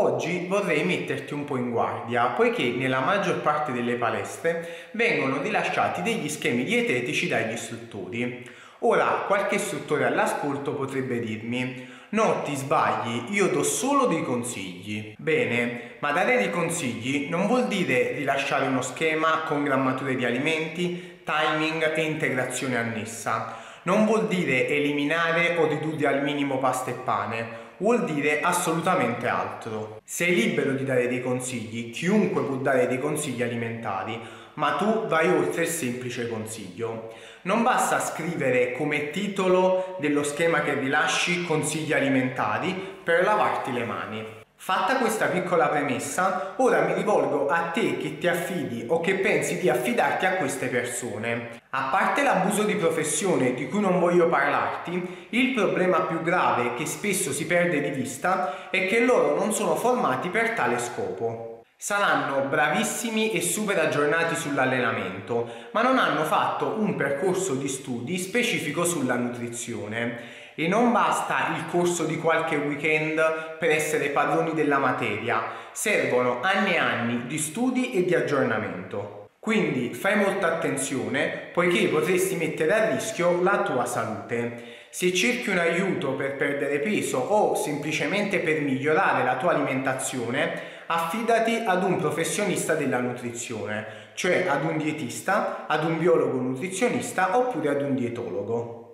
Oggi vorrei metterti un po' in guardia, poiché nella maggior parte delle palestre vengono rilasciati degli schemi dietetici dagli istruttori. Ora, qualche istruttore all'ascolto potrebbe dirmi No, ti sbagli, io do solo dei consigli. Bene, ma dare dei consigli non vuol dire rilasciare uno schema con grammature di alimenti, timing e integrazione annessa. Non vuol dire eliminare o ridurre al minimo pasta e pane vuol dire assolutamente altro. Sei libero di dare dei consigli, chiunque può dare dei consigli alimentari, ma tu vai oltre il semplice consiglio. Non basta scrivere come titolo dello schema che rilasci consigli alimentari per lavarti le mani. Fatta questa piccola premessa, ora mi rivolgo a te che ti affidi o che pensi di affidarti a queste persone. A parte l'abuso di professione di cui non voglio parlarti, il problema più grave che spesso si perde di vista è che loro non sono formati per tale scopo. Saranno bravissimi e super aggiornati sull'allenamento, ma non hanno fatto un percorso di studi specifico sulla nutrizione e non basta il corso di qualche weekend per essere padroni della materia, servono anni e anni di studi e di aggiornamento. Quindi fai molta attenzione poiché potresti mettere a rischio la tua salute. Se cerchi un aiuto per perdere peso o semplicemente per migliorare la tua alimentazione, affidati ad un professionista della nutrizione, cioè ad un dietista, ad un biologo nutrizionista oppure ad un dietologo.